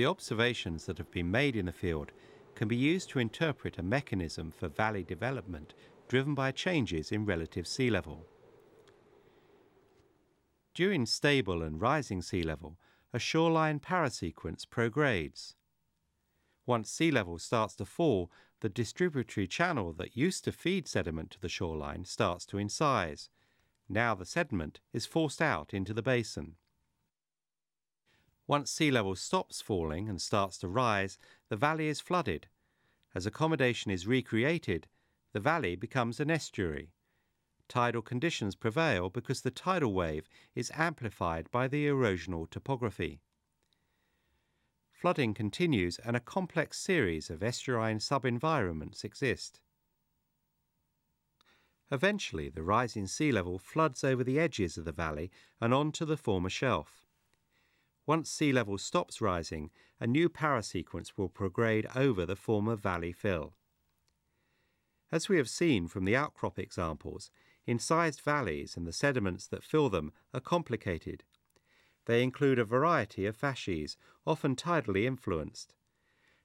The observations that have been made in the field can be used to interpret a mechanism for valley development driven by changes in relative sea level. During stable and rising sea level, a shoreline parasequence progrades. Once sea level starts to fall, the distributary channel that used to feed sediment to the shoreline starts to incise. Now the sediment is forced out into the basin. Once sea level stops falling and starts to rise, the valley is flooded. As accommodation is recreated, the valley becomes an estuary. Tidal conditions prevail because the tidal wave is amplified by the erosional topography. Flooding continues and a complex series of estuarine sub-environments exist. Eventually, the rising sea level floods over the edges of the valley and onto the former shelf. Once sea level stops rising, a new parasequence will prograde over the former valley fill. As we have seen from the outcrop examples, incised valleys and the sediments that fill them are complicated. They include a variety of facies, often tidally influenced.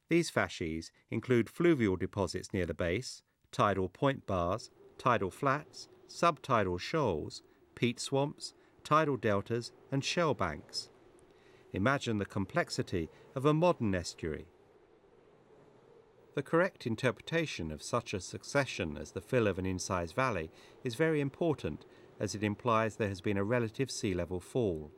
These facies include fluvial deposits near the base, tidal point bars, tidal flats, subtidal shoals, peat swamps, tidal deltas, and shell banks. Imagine the complexity of a modern estuary. The correct interpretation of such a succession as the fill of an incised valley is very important as it implies there has been a relative sea level fall.